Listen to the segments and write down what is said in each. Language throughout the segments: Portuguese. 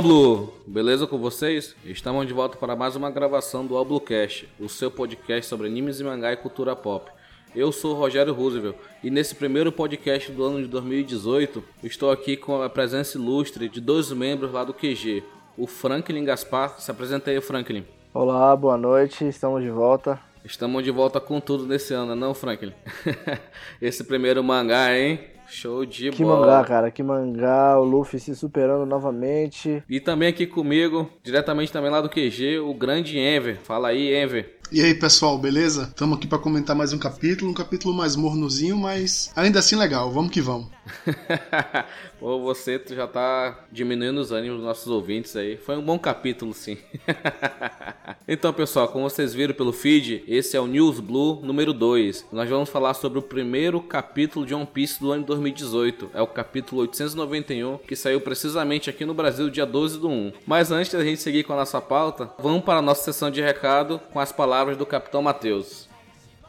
Oblu, beleza com vocês? Estamos de volta para mais uma gravação do Oblocast, o seu podcast sobre animes e mangá e cultura pop. Eu sou Rogério Roosevelt e nesse primeiro podcast do ano de 2018 estou aqui com a presença ilustre de dois membros lá do QG, o Franklin Gaspar. Se apresenta aí, Franklin. Olá, boa noite, estamos de volta. Estamos de volta com tudo nesse ano, não, Franklin? Esse primeiro mangá, hein? Show de que bola. Que mangá, cara, que mangá, o Luffy se superando novamente. E também aqui comigo, diretamente também lá do QG, o grande Enver. Fala aí, Enver. E aí, pessoal, beleza? Estamos aqui para comentar mais um capítulo, um capítulo mais mornozinho, mas ainda assim legal. Vamos que vamos. Pô, você já tá diminuindo os ânimos dos nossos ouvintes aí. Foi um bom capítulo, sim. então, pessoal, como vocês viram pelo feed, esse é o News Blue número 2. Nós vamos falar sobre o primeiro capítulo de One Piece do ano de 2018. É o capítulo 891, que saiu precisamente aqui no Brasil dia 12 do 1. Mas antes da gente seguir com a nossa pauta, vamos para a nossa sessão de recado com as palavras palavras do Capitão Matheus.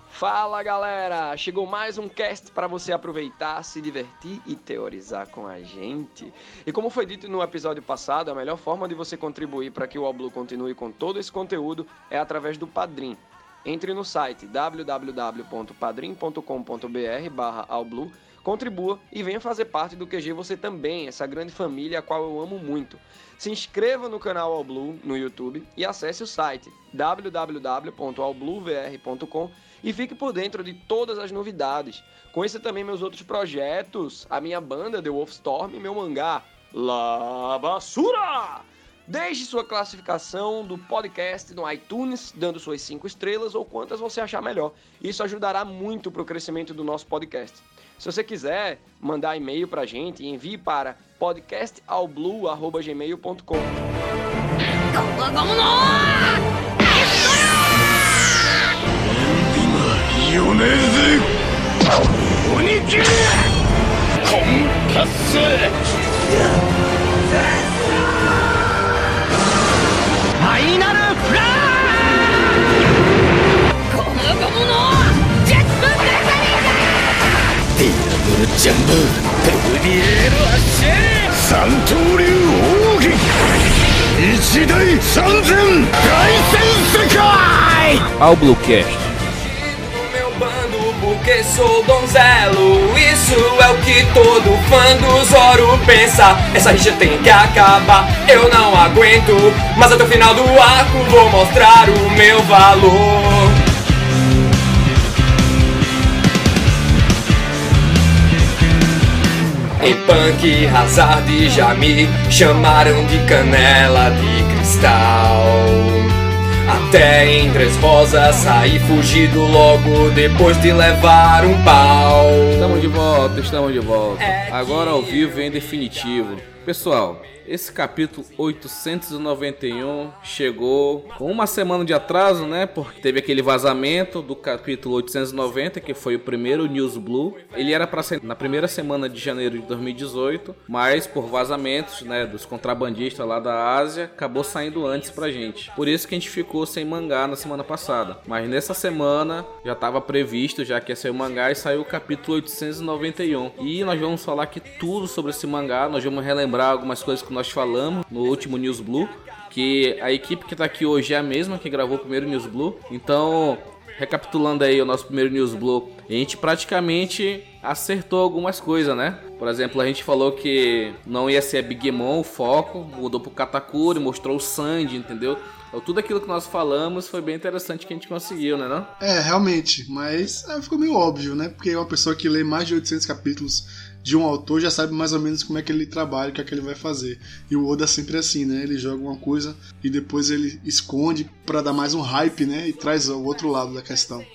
Fala galera! Chegou mais um cast para você aproveitar, se divertir e teorizar com a gente. E como foi dito no episódio passado, a melhor forma de você contribuir para que o Oblu continue com todo esse conteúdo é através do Padrim. Entre no site www.padrim.com.br barra contribua e venha fazer parte do QG você também, essa grande família a qual eu amo muito. Se inscreva no canal All Blue no YouTube e acesse o site www.allbluevr.com e fique por dentro de todas as novidades. Conheça também meus outros projetos, a minha banda The Wolfstorm e meu mangá La Basura! Deixe sua classificação do podcast no iTunes, dando suas 5 estrelas ou quantas você achar melhor. Isso ajudará muito para o crescimento do nosso podcast. Se você quiser mandar e-mail para a gente, envie para podcastalblue.gmail.com. Ao Bluecast. meu bando porque sou donzelo. Isso é o que todo fã do Zoro pensa. Essa rixa tem que acabar, eu não aguento Mas até o final do arco vou mostrar o meu valor Em Punk, Hazard e já me chamaram de canela de cristal. Até em Três Rosas saí fugido logo depois de levar um pau. Estamos de volta, estamos de volta. Agora ao vivo em definitivo Pessoal, esse capítulo 891 chegou com uma semana de atraso, né? Porque teve aquele vazamento do capítulo 890, que foi o primeiro News Blue. Ele era para ser na primeira semana de janeiro de 2018, mas por vazamentos, né, dos contrabandistas lá da Ásia, acabou saindo antes pra gente. Por isso que a gente ficou sem mangá na semana passada. Mas nessa semana já estava previsto já que ia sair o mangá e saiu o capítulo 891. E nós vamos falar aqui tudo sobre esse mangá, nós vamos relembrar algumas coisas que nós falamos no último News Blue, que a equipe que está aqui hoje é a mesma que gravou o primeiro News Blue. Então, recapitulando aí o nosso primeiro News Blue, a gente praticamente acertou algumas coisas, né? Por exemplo, a gente falou que não ia ser a Big Mom o foco, mudou pro Katakuri, mostrou o Sandy, entendeu? Então, tudo aquilo que nós falamos foi bem interessante que a gente conseguiu, né não? É, realmente, mas é, ficou meio óbvio, né? Porque uma pessoa que lê mais de 800 capítulos de um autor já sabe mais ou menos como é que ele trabalha, o que é que ele vai fazer. E o Oda é sempre assim, né? Ele joga uma coisa e depois ele esconde para dar mais um hype, né? E traz o outro lado da questão.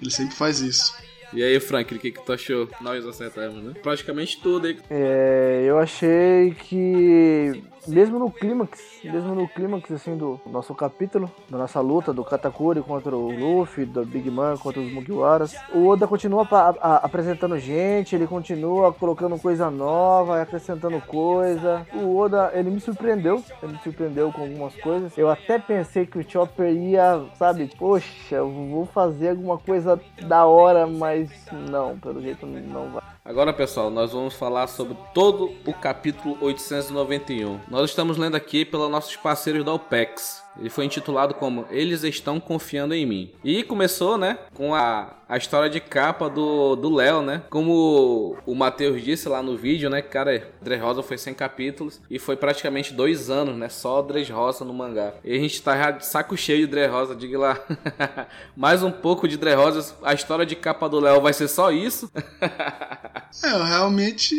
Ele sempre faz isso. E aí, Frank, o que, que tu achou? Nós acertamos, né? Praticamente tudo aí. É, eu achei que mesmo no clímax, mesmo no clímax assim do nosso capítulo, da nossa luta do Katakuri contra o Luffy, do Big Man contra os Mugiwaras, o Oda continua a, a, apresentando gente, ele continua colocando coisa nova, acrescentando coisa. O Oda, ele me surpreendeu, ele me surpreendeu com algumas coisas. Eu até pensei que o Chopper ia, sabe, poxa, eu vou fazer alguma coisa da hora, mas não, pelo jeito não vai. Agora, pessoal, nós vamos falar sobre todo o capítulo 891. Nós estamos lendo aqui pelos nossos parceiros da OPEX. Ele foi intitulado como Eles Estão Confiando em Mim. E começou, né, com a, a história de capa do Léo, né? Como o Matheus disse lá no vídeo, né, cara, Dressrosa foi 100 capítulos e foi praticamente dois anos, né, só Dressrosa no mangá. E a gente tá já de saco cheio de Dressrosa, diga lá. Mais um pouco de Dressrosa, a história de capa do Léo vai ser só isso? é, realmente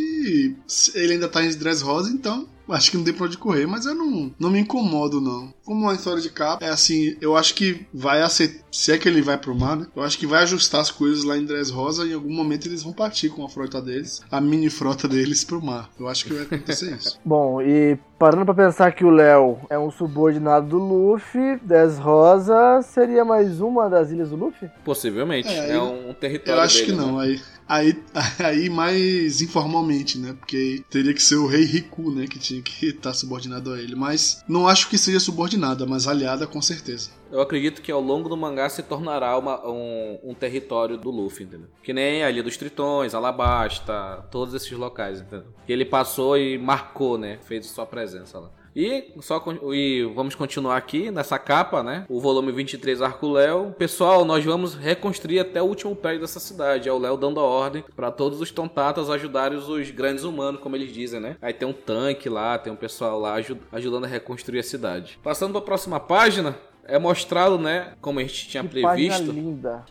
ele ainda tá em Dressrosa, então acho que não tem pra onde correr, mas eu não, não me incomodo, não. Como uma história de capa, é assim, eu acho que vai aceitar, se é que ele vai pro mar, né? Eu acho que vai ajustar as coisas lá em Dress Rosa e em algum momento eles vão partir com a frota deles, a mini frota deles pro mar. Eu acho que vai acontecer isso. Bom, e parando pra pensar que o Léo é um subordinado do Luffy, Dress Rosa seria mais uma das ilhas do Luffy? Possivelmente, é, é um território Eu acho dele, que não, né? aí Aí, aí mais informalmente, né? Porque teria que ser o rei Riku, né? Que tinha que estar subordinado a ele. Mas não acho que seja subordinada, mas aliada com certeza. Eu acredito que ao longo do mangá se tornará uma, um, um, território do Luffy, entendeu? Que nem a Ilha dos Tritões, Alabasta, todos esses locais, entendeu? Que ele passou e marcou, né? Fez sua presença lá. E só e vamos continuar aqui nessa capa, né? O volume 23 Arco Léo. Pessoal, nós vamos reconstruir até o último prédio dessa cidade. É o Léo dando a ordem para todos os tontatas ajudarem os grandes humanos, como eles dizem, né? Aí tem um tanque lá, tem um pessoal lá ajudando a reconstruir a cidade. Passando para a próxima página, é mostrado, né, como a gente tinha que previsto,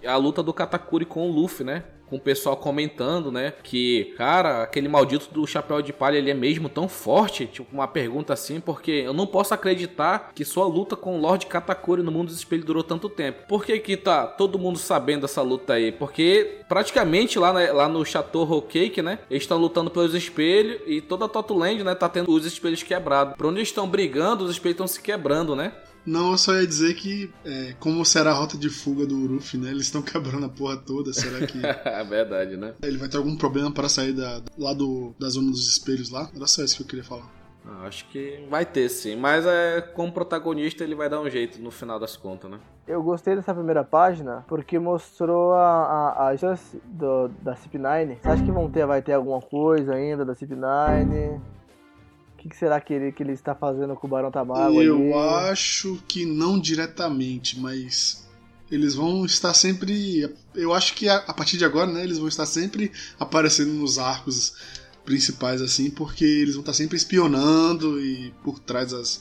a luta do Katakuri com o Luffy, né? Com o pessoal comentando, né? Que, cara, aquele maldito do chapéu de palha, ele é mesmo tão forte? Tipo, uma pergunta assim, porque eu não posso acreditar que sua luta com o Lord Katakuri no mundo dos espelhos durou tanto tempo. Por que que tá todo mundo sabendo dessa luta aí? Porque praticamente lá, né, lá no Chateau Whole Cake, né? Eles estão lutando pelos espelhos e toda a Totuland, né? Tá tendo os espelhos quebrados. Por onde eles estão brigando, os espelhos estão se quebrando, né? Não, eu só ia dizer que, é, como será a rota de fuga do Uruf, né? Eles estão quebrando a porra toda. Será que. é verdade, né? Ele vai ter algum problema para sair da, lá do, da zona dos espelhos lá? Era só isso que eu queria falar. Ah, acho que vai ter sim, mas é, como protagonista ele vai dar um jeito no final das contas, né? Eu gostei dessa primeira página porque mostrou a, a, a história do, da CP9. Você acha que vão ter, vai ter alguma coisa ainda da CP9? O que, que, será que ele, que ele está fazendo com o Barão Tamago? Eu ali? acho que não diretamente, mas eles vão estar sempre. Eu acho que a, a, partir de agora, né, eles vão estar sempre aparecendo nos arcos principais, assim, porque eles vão estar sempre espionando e por trás das,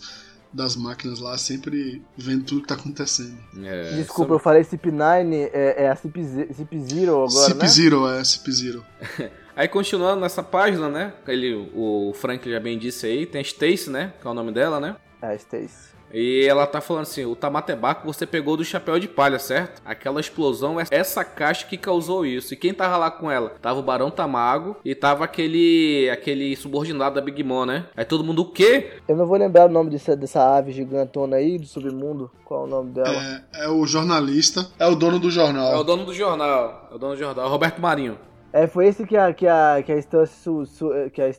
das máquinas lá, sempre vendo tudo que está acontecendo. É, Desculpa, eu falei CP9, é, é a CP0 agora, CP0, né? CP0, é, CP0. Aí continuando nessa página, né? Ele, o Frank já bem disse aí, tem a Stacy, né? Que é o nome dela, né? É, Stacy. E ela tá falando assim: o Tamatebaco você pegou do chapéu de palha, certo? Aquela explosão, é essa caixa que causou isso. E quem tava lá com ela? Tava o Barão Tamago e tava aquele aquele subordinado da Big Mom, né? Aí todo mundo, o quê? Eu não vou lembrar o nome dessa, dessa ave gigantona aí do submundo. Qual é o nome dela? É, é o jornalista, é o dono do jornal. É o dono do jornal, é o dono do jornal, Roberto Marinho. É, foi esse que a, que a, que a Stance, su, su, que a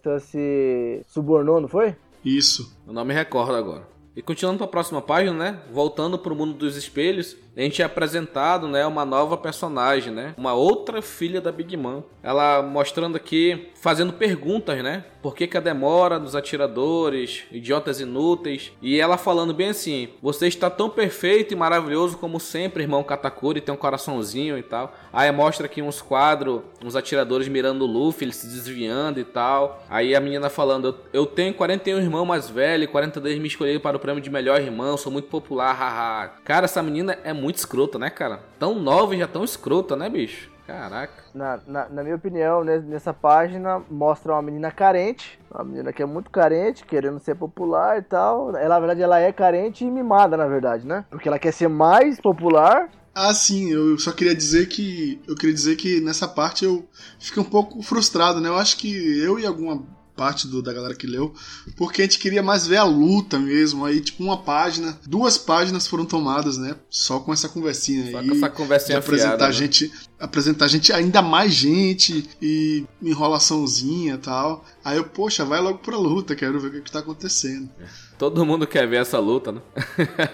subornou, não foi? Isso. Eu não me recordo agora. E continuando para a próxima página, né? Voltando para o mundo dos espelhos, a gente é apresentado, né, uma nova personagem, né? Uma outra filha da Big Mom. Ela mostrando aqui, fazendo perguntas, né? Por que, que a demora dos atiradores, idiotas inúteis? E ela falando bem assim: Você está tão perfeito e maravilhoso como sempre, irmão Katakuri, tem um coraçãozinho e tal. Aí mostra aqui uns quadros, uns atiradores mirando o Luffy, ele se desviando e tal. Aí a menina falando: Eu tenho 41 irmãos mais velhos, 42 me escolheram para o prêmio de melhor irmão, sou muito popular, haha. Cara, essa menina é muito muito escrota, né, cara? Tão nova e já tão escrota, né, bicho? Caraca. Na, na, na, minha opinião, nessa página mostra uma menina carente, uma menina que é muito carente, querendo ser popular e tal. Ela, na verdade, ela é carente e mimada, na verdade, né? Porque ela quer ser mais popular. Ah, sim, eu só queria dizer que. Eu queria dizer que nessa parte eu fiquei um pouco frustrado, né? Eu acho que eu e alguma parte do, da galera que leu, porque a gente queria mais ver a luta mesmo. Aí, tipo, uma página, duas páginas foram tomadas, né? Só com essa conversinha Só aí. com essa conversinha apresentar afiada, a gente. apresentar gente, ainda mais gente e enrolaçãozinha e tal. Aí eu, poxa, vai logo pra luta, quero ver o que, que tá acontecendo. Todo mundo quer ver essa luta, né?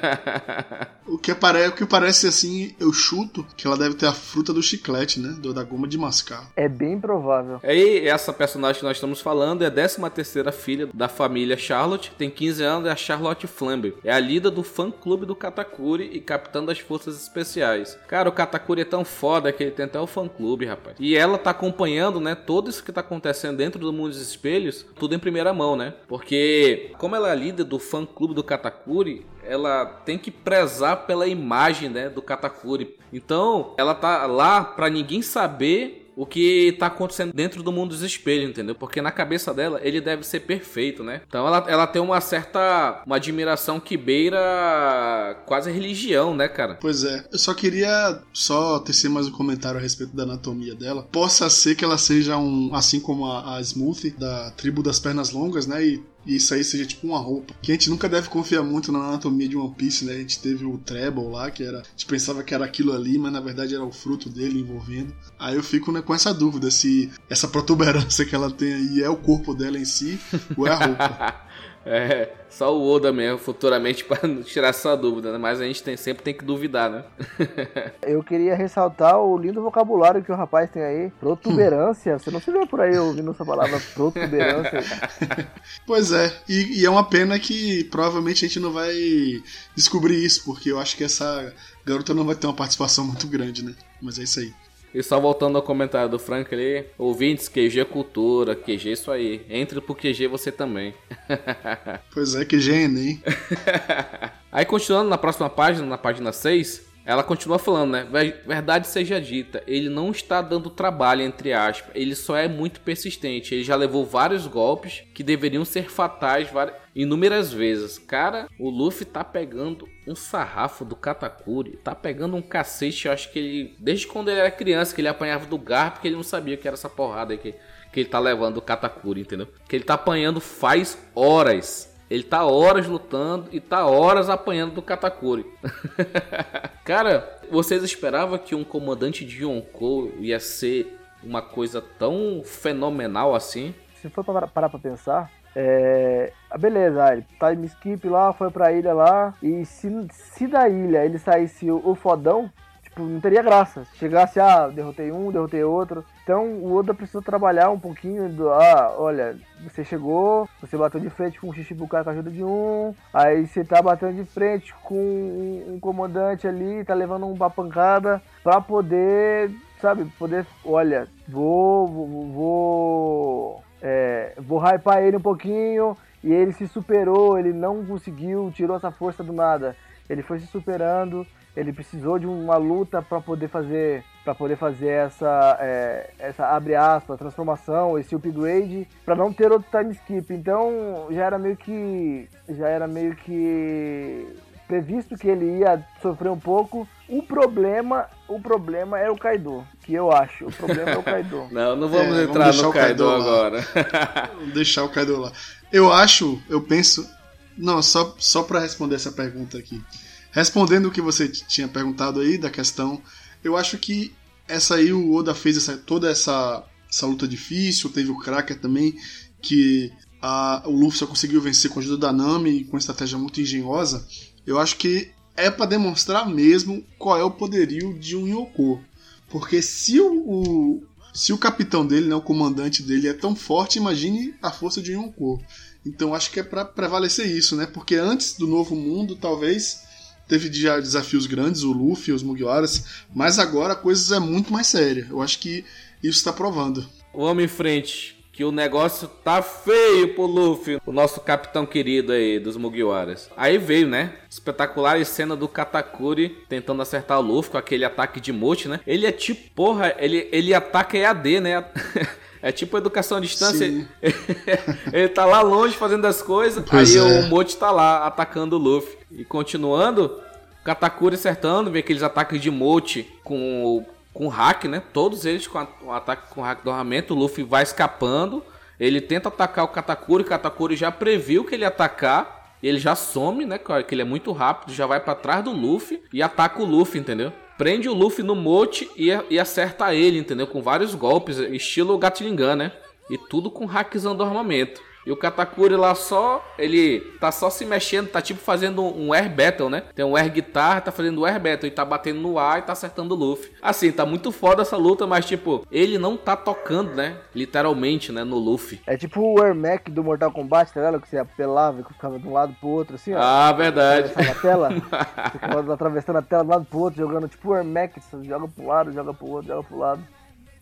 o, que apare... o que parece assim, eu chuto que ela deve ter a fruta do chiclete, né? Do, da goma de mascar. É bem provável. Aí, essa personagem que nós estamos falando é a 13 terceira filha da família Charlotte, tem 15 anos, é a Charlotte Flambe. É a líder do fã-clube do Katakuri e capitã das forças especiais. Cara, o Katakuri é tão foda que ele tem até o fã-clube, rapaz. E ela tá acompanhando, né, tudo isso que tá acontecendo dentro do mundo dos espelhos, tudo em primeira mão, né? Porque, como ela é líder do fã-clube do Katakuri, ela tem que prezar pela imagem, né, do Katakuri. Então, ela tá lá para ninguém saber o que tá acontecendo dentro do mundo dos espelhos, entendeu? Porque na cabeça dela ele deve ser perfeito, né? Então ela, ela tem uma certa uma admiração que beira quase religião, né, cara? Pois é. Eu só queria só tecer mais um comentário a respeito da anatomia dela. Possa ser que ela seja um assim como a, a Smoothie da tribo das pernas longas, né? E e isso aí seja tipo uma roupa. Que a gente nunca deve confiar muito na anatomia de One Piece, né? A gente teve o Treble lá, que era. A gente pensava que era aquilo ali, mas na verdade era o fruto dele envolvendo. Aí eu fico né, com essa dúvida se essa protuberância que ela tem aí é o corpo dela em si ou é a roupa. É, só o Oda mesmo, futuramente, para tirar essa dúvida, né? Mas a gente tem, sempre tem que duvidar, né? Eu queria ressaltar o lindo vocabulário que o rapaz tem aí. Protuberância. Você não se vê por aí ouvindo essa palavra protuberância. pois é, e, e é uma pena que provavelmente a gente não vai descobrir isso, porque eu acho que essa garota não vai ter uma participação muito grande, né? Mas é isso aí. E só voltando ao comentário do Frank ali, ouvintes, QG é cultura, QG é isso aí. Entre pro QG você também. pois é, QG é Enem. aí continuando na próxima página, na página 6, ela continua falando, né? Verdade seja dita, ele não está dando trabalho, entre aspas. Ele só é muito persistente. Ele já levou vários golpes que deveriam ser fatais inúmeras vezes. Cara, o Luffy tá pegando um sarrafo do Katakuri. Tá pegando um cacete. Eu acho que ele, desde quando ele era criança, que ele apanhava do Garp, porque ele não sabia que era essa porrada que, que ele tá levando do Katakuri, entendeu? Que ele tá apanhando faz horas. Ele tá horas lutando e tá horas apanhando do Katakuri. Cara, vocês esperavam que um comandante de Yonkou ia ser uma coisa tão fenomenal assim? Se for parar pra pensar, é... Ah, beleza, ele time skip lá, foi pra ilha lá, e se, se da ilha ele saísse o fodão, tipo, não teria graça. Se chegasse, ah, derrotei um, derrotei outro. Então o Oda precisa trabalhar um pouquinho do, ah, olha, você chegou, você bateu de frente com o Shichibukai com a ajuda de um, aí você tá batendo de frente com um, um comandante ali, tá levando uma pancada pra poder, sabe, poder, olha, vou, vou, vou, é, vou hypar ele um pouquinho, e ele se superou, ele não conseguiu, tirou essa força do nada. Ele foi se superando, ele precisou de uma luta para poder fazer para poder fazer essa é, essa abre aspas transformação esse upgrade para não ter outro time skip então já era meio que já era meio que previsto que ele ia sofrer um pouco o problema o problema é o Kaido que eu acho. O problema é o Kaido. Não não vamos é, entrar vamos no Kaido, Kaido agora. Deixar o Kaido lá. Eu acho eu penso não só só para responder essa pergunta aqui. Respondendo o que você tinha perguntado aí da questão, eu acho que essa aí o Oda fez essa, toda essa, essa luta difícil, teve o Cracker também, que a, o Luffy só conseguiu vencer com a ajuda da Nami com uma estratégia muito engenhosa. Eu acho que é para demonstrar mesmo qual é o poderio de um Yoko. Porque se o, o, se o capitão dele, né, o comandante dele é tão forte, imagine a força de um Yonkou. Então acho que é para prevalecer isso, né? Porque antes do novo mundo, talvez teve já desafios grandes, o Luffy, os Mugiwaras, mas agora a coisa é muito mais séria. Eu acho que isso está provando. Vamos em frente, que o negócio tá feio pro Luffy, o nosso capitão querido aí dos Mugiwaras. Aí veio, né? Espetacular cena do Katakuri tentando acertar o Luffy com aquele ataque de mote, né? Ele é tipo, porra, ele, ele ataca EAD, né? É tipo educação à distância. ele tá lá longe fazendo as coisas, pois aí é. o Mote tá lá atacando o Luffy. E continuando, Katakuri acertando, vê aqueles ataques de Mote com com hack, né? Todos eles com ataque com hack do armamento. O Luffy vai escapando. Ele tenta atacar o Katakuri. O Katakuri já previu que ele ia atacar. Ele já some, né? Que ele é muito rápido. Já vai para trás do Luffy e ataca o Luffy, entendeu? prende o Luffy no mote e, e acerta ele, entendeu? Com vários golpes, estilo Gatling Gun, né? E tudo com hackzão do armamento. E o Katakuri lá só, ele tá só se mexendo, tá tipo fazendo um air battle, né? Tem um air guitar, tá fazendo um air battle e tá batendo no ar e tá acertando o Luffy. Assim, tá muito foda essa luta, mas tipo, ele não tá tocando, né? Literalmente, né, no Luffy. É tipo o Air Mac do Mortal Kombat, tá ligado? Que você apelava e ficava de um lado pro outro, assim, ó. Ah, verdade. A tela, ficava atravessando a tela de um lado pro outro, jogando tipo o Air Mac, você joga pro lado, joga pro outro, joga pro lado.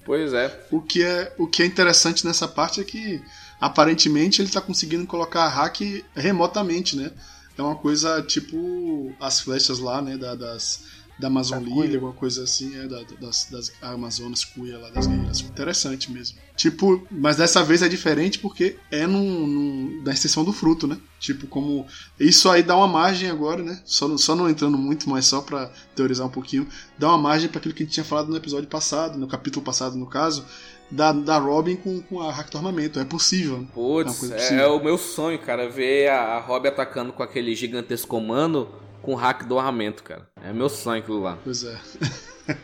Pois é. O que é, o que é interessante nessa parte é que aparentemente ele está conseguindo colocar hack remotamente, né? É uma coisa tipo as flechas lá, né? Da, das, da Amazon Lily, alguma coisa assim, é, da, das, das Amazonas Cuia lá das guerreiras. Interessante mesmo. Tipo, mas dessa vez é diferente porque é num, num, na extensão do fruto, né? Tipo, como. Isso aí dá uma margem agora, né? Só, só não entrando muito, mas só para teorizar um pouquinho. Dá uma margem para aquilo que a gente tinha falado no episódio passado, no capítulo passado, no caso, da, da Robin com, com a hack do armamento. É possível. Putz, é, é, o meu sonho, cara, ver a, a Robin atacando com aquele gigantesco comando com o hack do armamento, cara. É meu sonho aquilo lá. Pois é.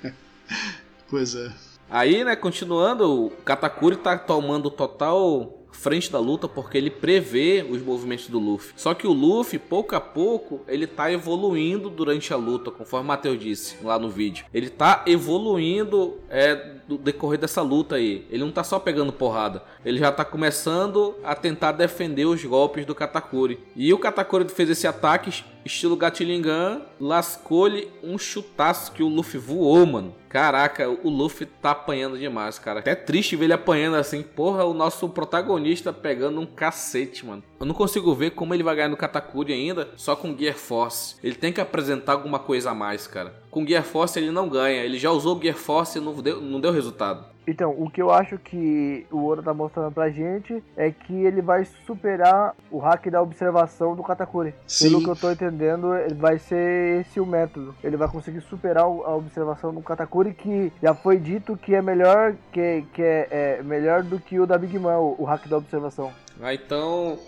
pois é. Aí, né, continuando, o Katakuri tá tomando total frente da luta porque ele prevê os movimentos do Luffy. Só que o Luffy, pouco a pouco, ele tá evoluindo durante a luta, conforme o Matheus disse lá no vídeo. Ele tá evoluindo é, do decorrer dessa luta aí. Ele não tá só pegando porrada, ele já tá começando a tentar defender os golpes do Katakuri. E o Katakuri fez esse ataque estilo Gatlingan, lascou-lhe um chutaço que o Luffy voou, mano. Caraca, o Luffy tá apanhando demais, cara. Até triste ver ele apanhando assim. Porra, o nosso protagonista pegando um cacete, mano. Eu não consigo ver como ele vai ganhar no Katakuri ainda, só com Gear Force. Ele tem que apresentar alguma coisa a mais, cara. Com Gear Force ele não ganha. Ele já usou o Gear Force e não deu, não deu resultado. Então, o que eu acho que o Ouro tá mostrando pra gente é que ele vai superar o hack da observação do Katakuri. Sim. Pelo que eu tô entendendo, vai ser esse o método. Ele vai conseguir superar a observação do Katakuri, que já foi dito que é melhor, que, que é, é melhor do que o da Big Man, o, o hack da observação. Ah, então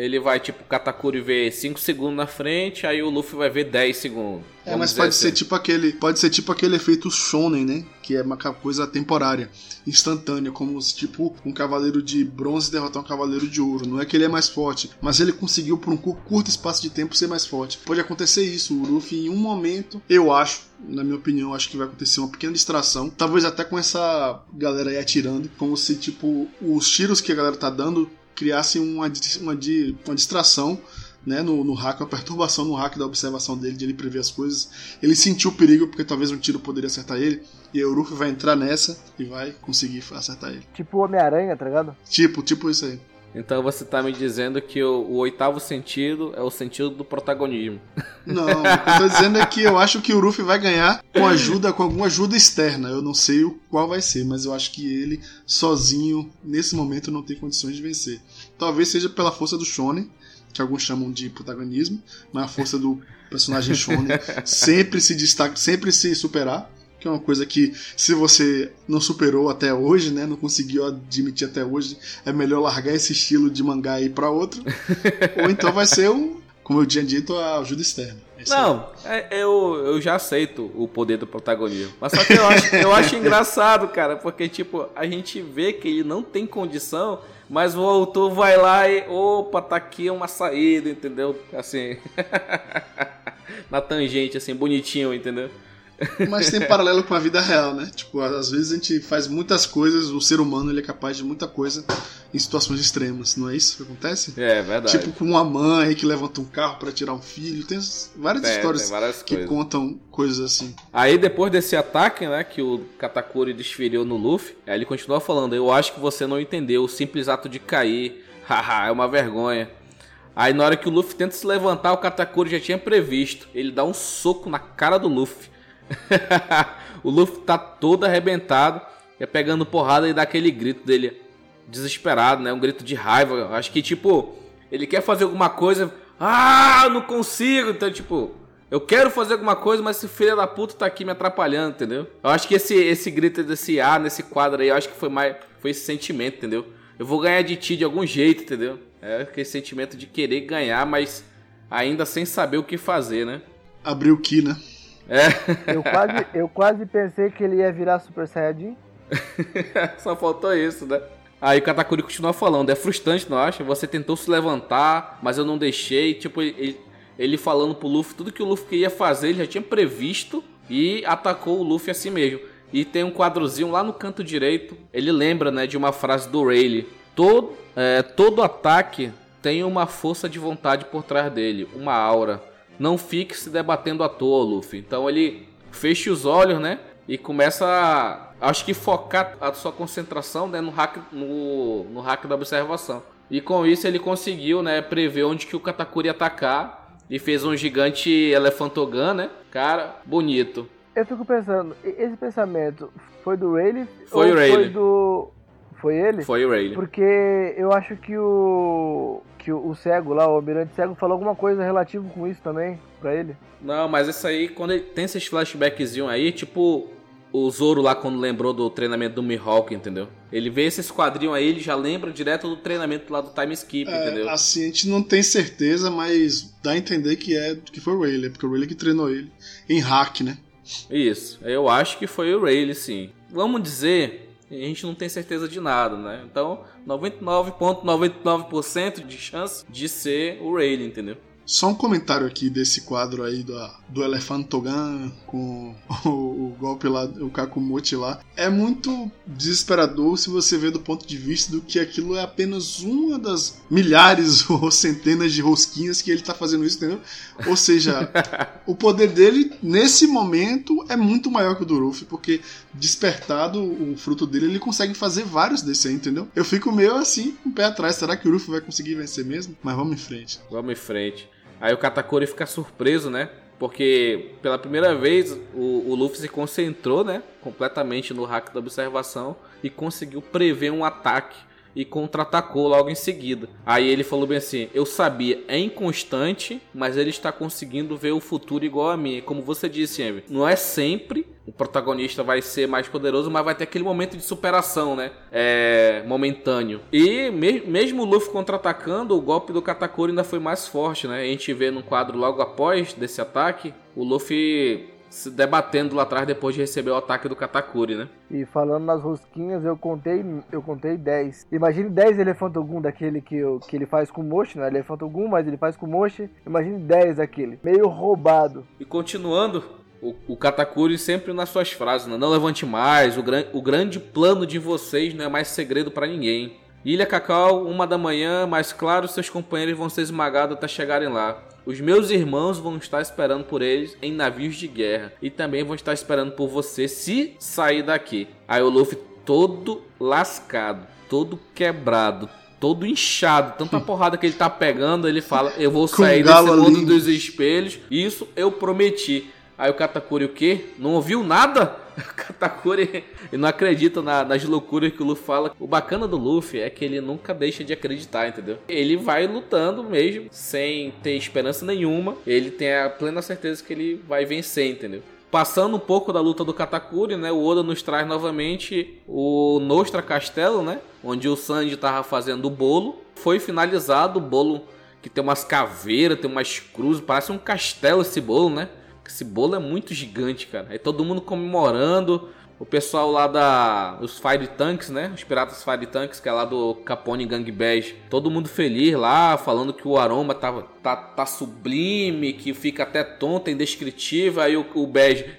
ele vai, tipo, Katakuri ver 5 segundos na frente, aí o Luffy vai ver 10 segundos. É, mas pode assim. ser tipo aquele. Pode ser tipo aquele efeito shonen, né? Que é uma coisa temporária, instantânea, como se tipo um cavaleiro de bronze derrotar um cavaleiro de ouro. Não é que ele é mais forte, mas ele conseguiu por um curto espaço de tempo ser mais forte. Pode acontecer isso, o Luffy em um momento, eu acho, na minha opinião, acho que vai acontecer uma pequena distração. Talvez até com essa galera aí atirando, como se tipo os tiros que a galera tá dando criassem uma, uma, uma distração né, no, no hack, uma perturbação no hack da observação dele, de ele prever as coisas. Ele sentiu o perigo, porque talvez um tiro poderia acertar ele, e o Ruffy vai entrar nessa e vai conseguir acertar ele. Tipo o Homem-Aranha, tá ligado? Tipo, tipo isso aí. Então você tá me dizendo que o, o, oitavo sentido é o sentido do protagonismo. Não, o que eu tô dizendo é que eu acho que o Ruffy vai ganhar com ajuda, com alguma ajuda externa. Eu não sei o qual vai ser, mas eu acho que ele sozinho, nesse momento, não tem condições de vencer. Talvez seja pela força do Shonen, que alguns chamam de protagonismo, mas a força do personagem Shonen sempre se destaca, sempre se superar que é uma coisa que se você não superou até hoje, né, não conseguiu admitir até hoje, é melhor largar esse estilo de mangá aí para outro, ou então vai ser um, como eu tinha dito, a ajuda externa. Esse não, é, eu, eu já aceito o poder do protagonismo. Mas só que eu acho, eu acho engraçado, cara, porque, tipo, a gente vê que ele não tem condição, mas o autor vai lá e, opa, tá aqui uma saída, entendeu? Assim, na tangente, assim, bonitinho, entendeu? Mas tem paralelo com a vida real, né? Tipo, às vezes a gente faz muitas coisas, o ser humano ele é capaz de muita coisa em situações extremas, não é isso que acontece? É, verdade. Tipo com uma mãe que levanta um carro para tirar um filho, tem várias é, histórias tem várias que coisas. contam coisas assim. Aí depois desse ataque, né, que o Katakuri desferiu no Luffy, aí ele continua falando: "Eu acho que você não entendeu o simples ato de cair. Haha, é uma vergonha." Aí na hora que o Luffy tenta se levantar, o Katakuri já tinha previsto. Ele dá um soco na cara do Luffy. o Luffy tá todo arrebentado, é pegando porrada e dá aquele grito dele desesperado, né? Um grito de raiva. Acho que tipo, ele quer fazer alguma coisa, ah, não consigo, então tipo, eu quero fazer alguma coisa, mas esse filho da puta tá aqui me atrapalhando, entendeu? Eu acho que esse esse grito desse A nesse quadro aí, eu acho que foi mais foi esse sentimento, entendeu? Eu vou ganhar de ti de algum jeito, entendeu? É aquele sentimento de querer ganhar, mas ainda sem saber o que fazer, né? Abriu o ki, né? É. Eu quase, eu quase pensei que ele ia virar Super Saiyajin. Só faltou isso, né? Aí o Katakuri continua falando, é frustrante, não acha? Você tentou se levantar, mas eu não deixei. Tipo, ele, ele falando pro Luffy tudo que o Luffy queria fazer, ele já tinha previsto e atacou o Luffy assim mesmo. E tem um quadrozinho lá no canto direito, ele lembra, né, de uma frase do Rayleigh. Todo, é, todo ataque tem uma força de vontade por trás dele, uma aura. Não fique se debatendo à toa, Luffy. Então ele fecha os olhos, né? E começa a, acho que focar a sua concentração né, no, hack, no, no hack da observação. E com isso ele conseguiu, né, prever onde que o Katakuri ia atacar e fez um gigante Elefantogan, né? Cara, bonito. Eu fico pensando, esse pensamento foi do Rayleigh? Foi ou o Rayleigh. Foi do... Foi ele? Foi o Rayleigh. Porque eu acho que o que o, o cego lá, o almirante cego, falou alguma coisa relativa com isso também pra ele. Não, mas isso aí, quando ele tem esses flashbackzinhos aí, tipo o Zoro lá quando lembrou do treinamento do Mihawk, entendeu? Ele vê esses quadrinhos aí, ele já lembra direto do treinamento lá do time skip, É, entendeu? assim, a gente não tem certeza, mas dá a entender que é que foi o Rayleigh, porque o Rayleigh que treinou ele em hack, né? Isso, eu acho que foi o Rayleigh, sim. Vamos dizer, a gente não tem certeza de nada, né? Então, 99,99% de chance de ser o Rayleigh, entendeu? Só um comentário aqui desse quadro aí do, do Elefantogan com o, o golpe lá, o Kakumochi lá. É muito desesperador se você vê do ponto de vista do que aquilo é apenas uma das milhares ou centenas de rosquinhas que ele tá fazendo isso, entendeu? Ou seja, o poder dele nesse momento é muito maior que o do Luffy, porque despertado o fruto dele, ele consegue fazer vários desses aí, entendeu? Eu fico meio assim, com o pé atrás. Será que o Luffy vai conseguir vencer mesmo? Mas vamos em frente. Vamos em frente. Aí o Katakuri fica surpreso, né? Porque pela primeira vez o, o Luffy se concentrou, né? Completamente no hack da observação e conseguiu prever um ataque e contra-atacou logo em seguida. Aí ele falou bem assim: Eu sabia, é inconstante, mas ele está conseguindo ver o futuro igual a mim. Como você disse, Envy, não é sempre o protagonista vai ser mais poderoso, mas vai ter aquele momento de superação, né? É momentâneo. E me mesmo o Luffy contra-atacando, o golpe do Katakuri ainda foi mais forte, né? A gente vê no quadro logo após desse ataque, o Luffy se debatendo lá atrás depois de receber o ataque do Katakuri, né? E falando nas rosquinhas, eu contei, eu contei 10. Imagine 10 Elefantogum daquele que, eu, que ele faz com o Moshi, não é Elefantogum, mas ele faz com o Moshi. Imagine 10 daquele, meio roubado. E continuando, o, o Katakuri sempre nas suas frases, né? Não levante mais, o, gran, o grande plano de vocês não é mais segredo para ninguém. Ilha Cacau, uma da manhã, mais claro, seus companheiros vão ser esmagados até chegarem lá. Os meus irmãos vão estar esperando por eles em navios de guerra. E também vão estar esperando por você se sair daqui. Aí o Luffy todo lascado, todo quebrado, todo inchado. Tanta porrada que ele tá pegando, ele fala: Eu vou sair desse mundo dos espelhos. Isso eu prometi. Aí o Katakuri o quê? Não ouviu nada? O Katakuri não acredita na- nas loucuras que o Luffy fala. O bacana do Luffy é que ele nunca deixa de acreditar, entendeu? Ele vai lutando mesmo, sem ter esperança nenhuma. Ele tem a plena certeza que ele vai vencer, entendeu? Passando um pouco da luta do Katakuri, né? O Oda nos traz novamente o Nostra Castelo, né? Onde o Sanji tava fazendo o bolo. Foi finalizado o bolo que tem umas caveiras, tem umas cruzes, parece um castelo esse bolo, né? Esse bolo é muito gigante, cara. Aí todo mundo comemorando. O pessoal lá da. Os Fire Tanks, né? Os Piratas Fire Tanks, que é lá do Capone Gang Bash. Todo mundo feliz lá, falando que o aroma tava, tá, tá sublime, que fica até tonto, é indescritível. Aí o, o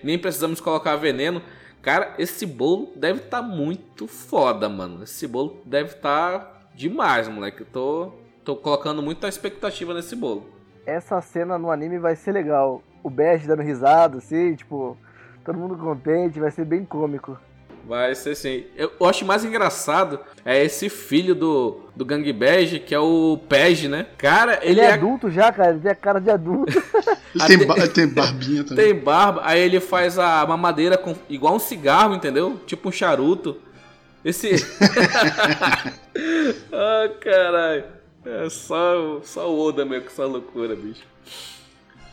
nem precisamos colocar veneno. Cara, esse bolo deve estar muito foda, mano. Esse bolo deve estar demais, moleque. Eu tô, tô colocando muita expectativa nesse bolo. Essa cena no anime vai ser legal. O Bash dando risada, assim, tipo, todo mundo contente, vai ser bem cômico. Vai ser sim. Eu, eu acho mais engraçado é esse filho do, do Gang Bash, que é o Pej, né? Cara, ele, Ele é é- adulto já, cara, ele tem a cara de adulto. Ele tem, ba- tem barbinha também. tem barba, aí ele faz a mamadeira com, igual um cigarro, entendeu? Tipo um charuto. Esse. ah, caralho. É só, só o Oda mesmo com essa loucura, bicho.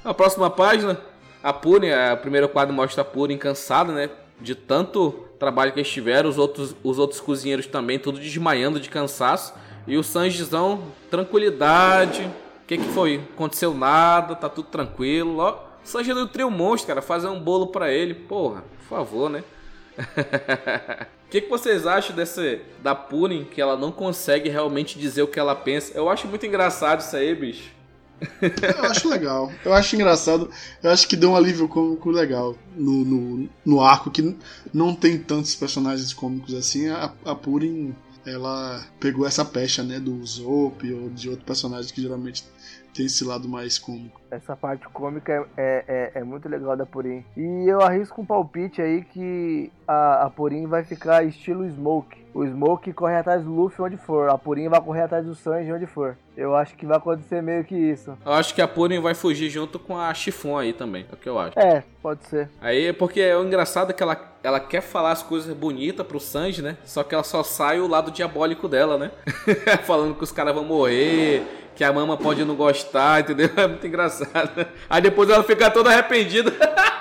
A próxima página, a Purin, a primeiro quadro mostra a Purin cansada, né? De tanto trabalho que eles tiveram, os outros, os outros cozinheiros também, tudo desmaiando de cansaço. E o Sanjizão, tranquilidade. O que, que foi? Aconteceu nada, tá tudo tranquilo. Ó, Sanji do trio monstro, cara. Fazer um bolo pra ele. Porra, por favor, né? O que, que vocês acham desse da Purin que ela não consegue realmente dizer o que ela pensa? Eu acho muito engraçado isso aí, bicho. Eu acho legal. Eu acho engraçado. Eu acho que deu um alívio cômico legal no, no, no arco que não tem tantos personagens cômicos assim. A, a Purin, ela pegou essa pecha, né, do Zop ou de outro personagem que geralmente tem esse lado mais cômico. Essa parte cômica é, é, é, é muito legal da Purim. E eu arrisco um palpite aí que a, a Purim vai ficar estilo Smoke. O Smoke corre atrás do Luffy onde for. A Purim vai correr atrás do Sanji onde for. Eu acho que vai acontecer meio que isso. Eu acho que a Purin vai fugir junto com a Chiffon aí também. É o que eu acho. É, pode ser. Aí, porque é o engraçado que ela, ela quer falar as coisas bonitas pro Sanji, né? Só que ela só sai o lado diabólico dela, né? Falando que os caras vão morrer, que a mama pode não gostar, entendeu? É muito engraçado. Aí depois ela fica toda arrependida.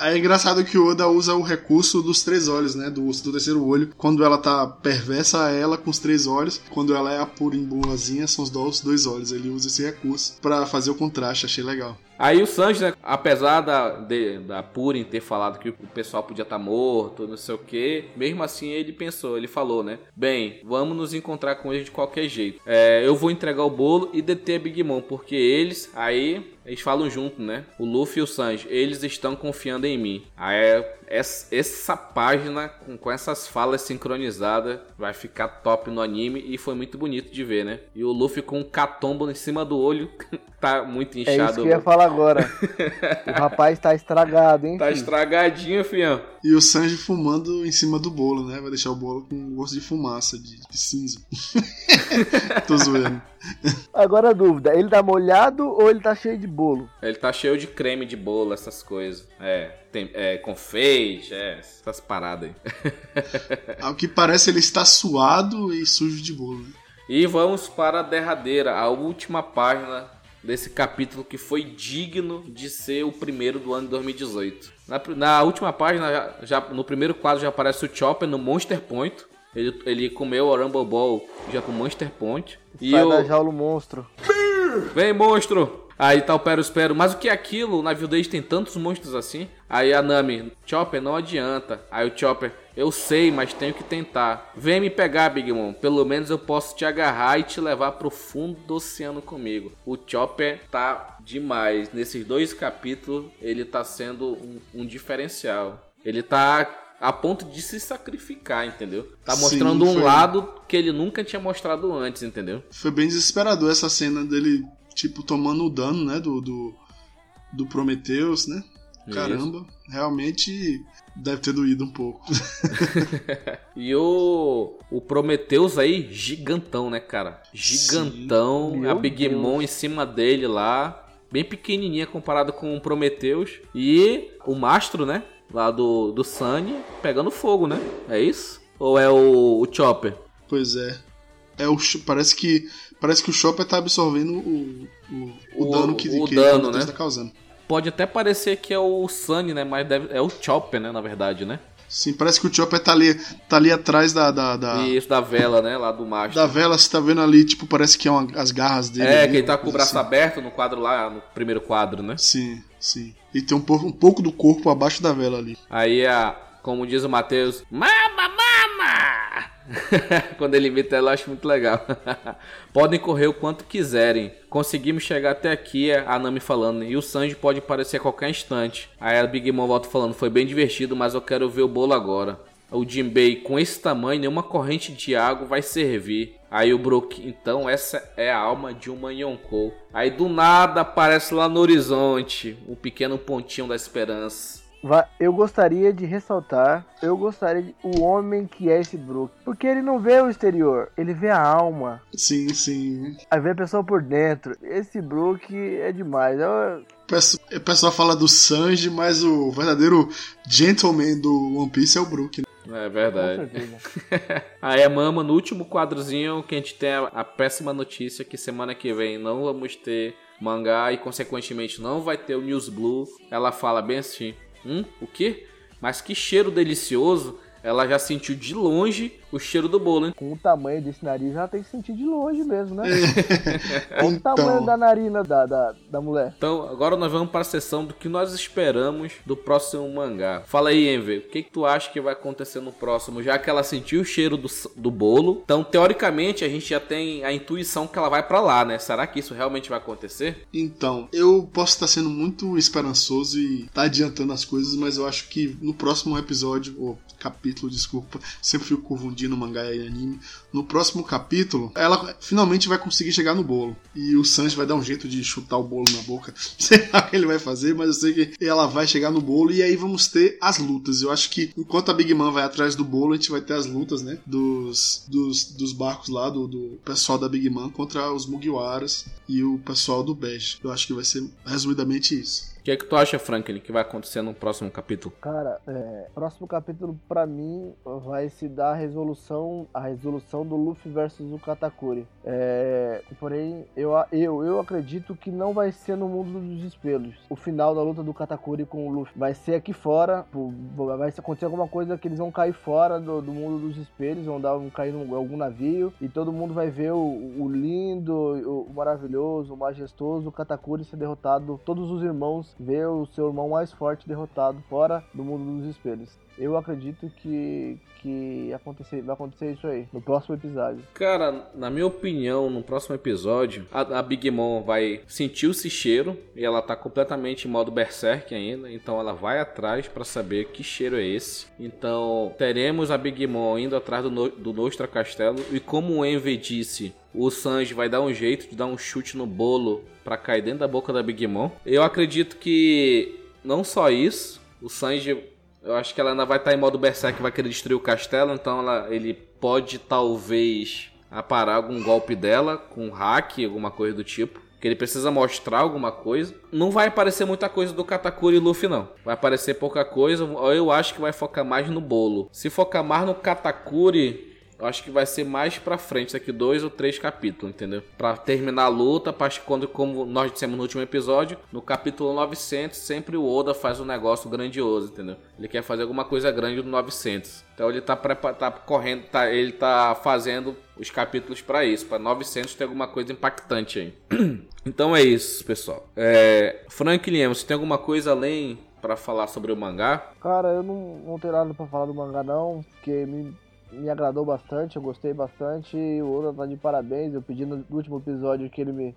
É engraçado que o Oda usa o recurso dos três olhos, né? Do, do terceiro olho. Quando ela tá perversa, é ela com os três olhos. Quando ela é a boazinha, são os dois olhos. Ele usa esse recurso para fazer o contraste, achei legal. Aí o Sanji, né, apesar da, de, da Purin ter falado que o pessoal podia estar tá morto, não sei o que, mesmo assim ele pensou, ele falou, né? Bem, vamos nos encontrar com eles de qualquer jeito. É, eu vou entregar o bolo e deter a Big Mom, porque eles, aí, eles falam junto, né? O Luffy e o Sanji, eles estão confiando em mim. Aí essa página com, essas falas sincronizadas vai ficar top no anime e foi muito bonito de ver, né? E o Luffy com um catombo em cima do olho tá muito inchado. É isso que eu ia falar agora. o rapaz tá estragado, hein? Tá filho? estragadinho, fião. E o Sanji fumando em cima do bolo, né? Vai deixar o bolo com gosto de fumaça, de, de cinza. Tô zoando. Agora a dúvida, ele tá molhado ou ele tá cheio de bolo? Ele tá cheio de creme de bolo, essas coisas. É, tem, é confeite, é, essas paradas aí. Ao que parece, ele está suado e sujo de bolo. E vamos para a derradeira, a última página desse capítulo que foi digno de ser o primeiro do ano de 2018. Na, na última página, já, já, no primeiro quadro já aparece o Chopper no Monster Point. Ele, ele comeu o Rumble Ball já com Monster Point. E Sai o... da jaula monstro. Vem, monstro! Aí tá o Pero Espero. Mas o que é aquilo? O navio deles tem tantos monstros assim. Aí a Nami, Chopper, não adianta. Aí o Chopper, eu sei, mas tenho que tentar. Vem me pegar, Big Mom. Pelo menos eu posso te agarrar e te levar pro fundo do oceano comigo. O Chopper tá demais. Nesses dois capítulos, ele tá sendo um, um diferencial. Ele tá a ponto de se sacrificar, entendeu? Tá mostrando Sim, um lado que ele nunca tinha mostrado antes, entendeu? Foi bem desesperador essa cena dele, tipo, tomando o dano, né, do, do, do Prometheus, né? Caramba, Isso. realmente deve ter doído um pouco. e o, o Prometheus aí, gigantão, né, cara? Gigantão, Sim, a Big Deus. Mom em cima dele lá, bem pequenininha comparado com o Prometheus. E o Mastro, né? Lá do, do Sunny pegando fogo, né? É isso? Ou é o, o Chopper? Pois é. é o, parece que parece que o Chopper tá absorvendo o, o, o, o dano que, o que dano, né? tá causando. Pode até parecer que é o Sunny, né? Mas deve, é o Chopper, né? Na verdade, né? Sim, parece que o Chopper tá ali, tá ali atrás da, da, da... Isso, da vela, né? Lá do macho. Da vela, você tá vendo ali, tipo, parece que é uma, as garras dele. É, ali, que ele tá com o braço assim. aberto no quadro lá, no primeiro quadro, né? Sim, sim. E tem um pouco, um pouco do corpo abaixo da vela ali. Aí, a, como diz o Matheus, mama, mama! Quando ele imita ela, eu acho muito legal. Podem correr o quanto quiserem. Conseguimos chegar até aqui, é a Nami falando. E o Sanji pode aparecer a qualquer instante. Aí a Big Mom volta falando: Foi bem divertido, mas eu quero ver o bolo agora. O Jinbei, com esse tamanho, nenhuma corrente de água vai servir. Aí o Brook, então essa é a alma de uma Yonkou. Aí do nada aparece lá no horizonte um pequeno pontinho da esperança. Eu gostaria de ressaltar, eu gostaria de, o homem que é esse Brook, porque ele não vê o exterior, ele vê a alma. Sim, sim. Aí vê a pessoa por dentro. Esse Brook é demais. Eu... O pessoal fala do Sanji, mas o verdadeiro gentleman do One Piece é o Brook. Né? É verdade. Aí a Mama, no último quadrozinho, que a gente tem a, a péssima notícia que semana que vem não vamos ter mangá e consequentemente não vai ter o News Blue. Ela fala bem assim: Hum, o quê? Mas que cheiro delicioso! Ela já sentiu de longe o cheiro do bolo, hein? Com o tamanho desse nariz, ela tem que sentir de longe mesmo, né? Olha o Então. tamanho da narina da, da, da mulher. Então, agora nós vamos para a sessão do que nós esperamos do próximo mangá. Fala aí, Enver, o que, que tu acha que vai acontecer no próximo? Já que ela sentiu o cheiro do, do bolo, então teoricamente a gente já tem a intuição que ela vai para lá, né? Será que isso realmente vai acontecer? Então, eu posso estar sendo muito esperançoso e tá adiantando as coisas, mas eu acho que no próximo episódio, ou capítulo, desculpa, sempre fico confundindo mangá e anime. No próximo capítulo, ela finalmente vai conseguir chegar no bolo. E o Sanji vai dar um jeito de chutar o bolo na boca. Sei lá o que ele vai fazer, mas eu sei que ela vai chegar no bolo e aí vamos ter as lutas. Eu acho que enquanto a Big Man vai atrás do bolo, a gente vai ter as lutas, né? Dos, dos, dos barcos lá, do, do pessoal da Big Man contra os Mugiwaras e o pessoal do Bash. Eu acho que vai ser resumidamente isso. Que, é que tu acha, Franklin, que vai acontecer no próximo capítulo? Cara, é, próximo capítulo pra mim vai se dar a resolução, a resolução do Luffy versus o Katakuri. É, porém, eu, eu, eu acredito que não vai ser no mundo dos espelhos. O final da luta do Katakuri com o Luffy vai ser aqui fora. Vai acontecer alguma coisa que eles vão cair fora do, do mundo dos espelhos, vão dar vão cair em algum navio e todo mundo vai ver o, o lindo, o maravilhoso, o majestoso Katakuri ser derrotado. Todos os irmãos ver o seu irmão mais forte derrotado fora do mundo dos espelhos. Eu acredito que, que acontecer, vai acontecer isso aí no próximo episódio. Cara, na minha opinião, no próximo episódio, a, a Big Mom vai sentir esse cheiro e ela tá completamente em modo berserk ainda, então ela vai atrás pra saber que cheiro é esse. Então, teremos a Big Mom indo atrás do, do Nostra Castelo e como o Envy disse, o Sanji vai dar um jeito de dar um chute no bolo pra cair dentro da boca da Big Mom. Eu acredito que não só isso, o Sanji eu acho que ela ainda vai estar em modo Berserk, vai querer destruir o castelo, então ela, ele pode talvez aparar algum golpe dela com hack, alguma coisa do tipo. Que ele precisa mostrar alguma coisa. Não vai aparecer muita coisa do Katakuri e Luffy, não. Vai aparecer pouca coisa. Eu acho que vai focar mais no bolo. Se focar mais no Katakuri, eu acho que vai ser mais pra frente, daqui dois ou três capítulos, entendeu? Pra terminar a luta, pra quando, como nós dissemos no último episódio, no capítulo 900, sempre o Oda faz um negócio grandioso, entendeu? Ele quer fazer alguma coisa grande no 900. Então ele tá, tá correndo, tá, ele tá fazendo os capítulos pra isso, pra 900 ter alguma coisa impactante aí. então é isso, pessoal. É, Franklin, você tem alguma coisa além pra falar sobre o mangá? Cara, eu não, não tenho nada pra falar do mangá não, porque me, me agradou bastante, eu gostei bastante. O Oda tá de parabéns. Eu pedi no último episódio que ele me.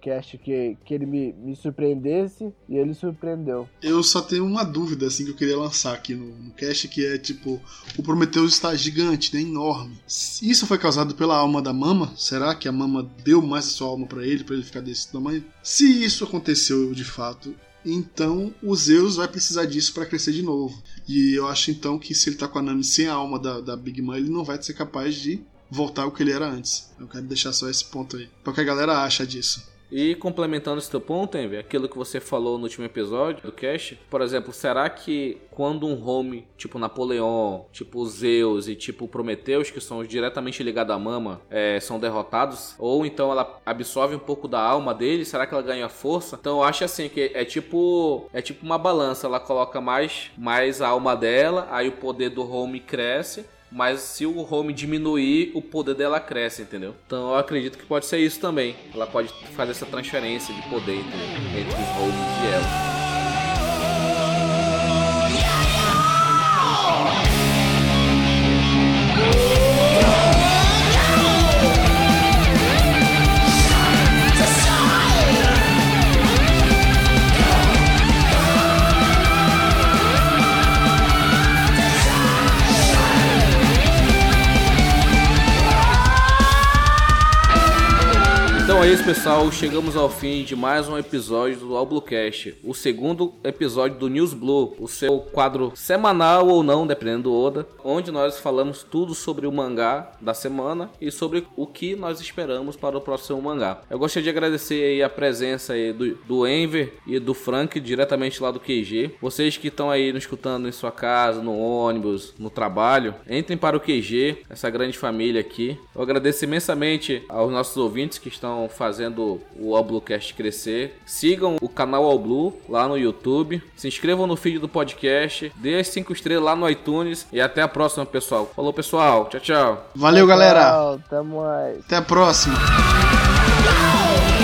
Cast que, que ele me, me surpreendesse e ele surpreendeu. Eu só tenho uma dúvida assim que eu queria lançar aqui no, no cast, que é tipo, o Prometheus está gigante, né, enorme. Isso foi causado pela alma da Mama? Será que a Mama deu mais a sua alma pra ele, pra ele ficar desse tamanho? Se isso aconteceu de fato, então o Zeus vai precisar disso pra crescer de novo. E eu acho então que se ele tá com a Nami sem a alma da, da Big Man, ele não vai ser capaz de voltar ao que ele era antes. Eu quero deixar só esse ponto aí. Pra que a galera acha disso. E complementando esse teu ponto, Envy, aquilo que você falou no último episódio do Cash, por exemplo, será que quando um home tipo Napoleão, tipo Zeus e tipo Prometheus, que são diretamente ligados à mama, é, são derrotados? Ou então ela absorve um pouco da alma dele? Será que ela ganha força? Então eu acho assim que é tipo é tipo uma balança, ela coloca mais mais a alma dela, aí o poder do home cresce. Mas se o home diminuir, o poder dela cresce, entendeu? Então eu acredito que pode ser isso também. Ela pode fazer essa transferência de poder entendeu? entre os homes e ela. Isso, pessoal. Chegamos ao fim de mais um episódio do Alblocast. O segundo episódio do News Blue, o seu quadro semanal ou não, dependendo do Oda, onde nós falamos tudo sobre o mangá da semana e sobre o que nós esperamos para o próximo mangá. Eu gostaria de agradecer a presença do, do Enver e do Frank, diretamente lá do QG. Vocês que estão aí nos escutando em sua casa, no ônibus, no trabalho, entrem para o QG, essa grande família aqui. Eu agradeço imensamente aos nossos ouvintes que estão fazendo o All Bluecast crescer. Sigam o canal All Blue lá no YouTube. Se inscrevam no feed do podcast. Dê as 5 estrelas lá no iTunes. E até a próxima, pessoal. Falou, pessoal. Tchau, tchau. Valeu, galera. Tchau, até mais. Até a próxima. Go!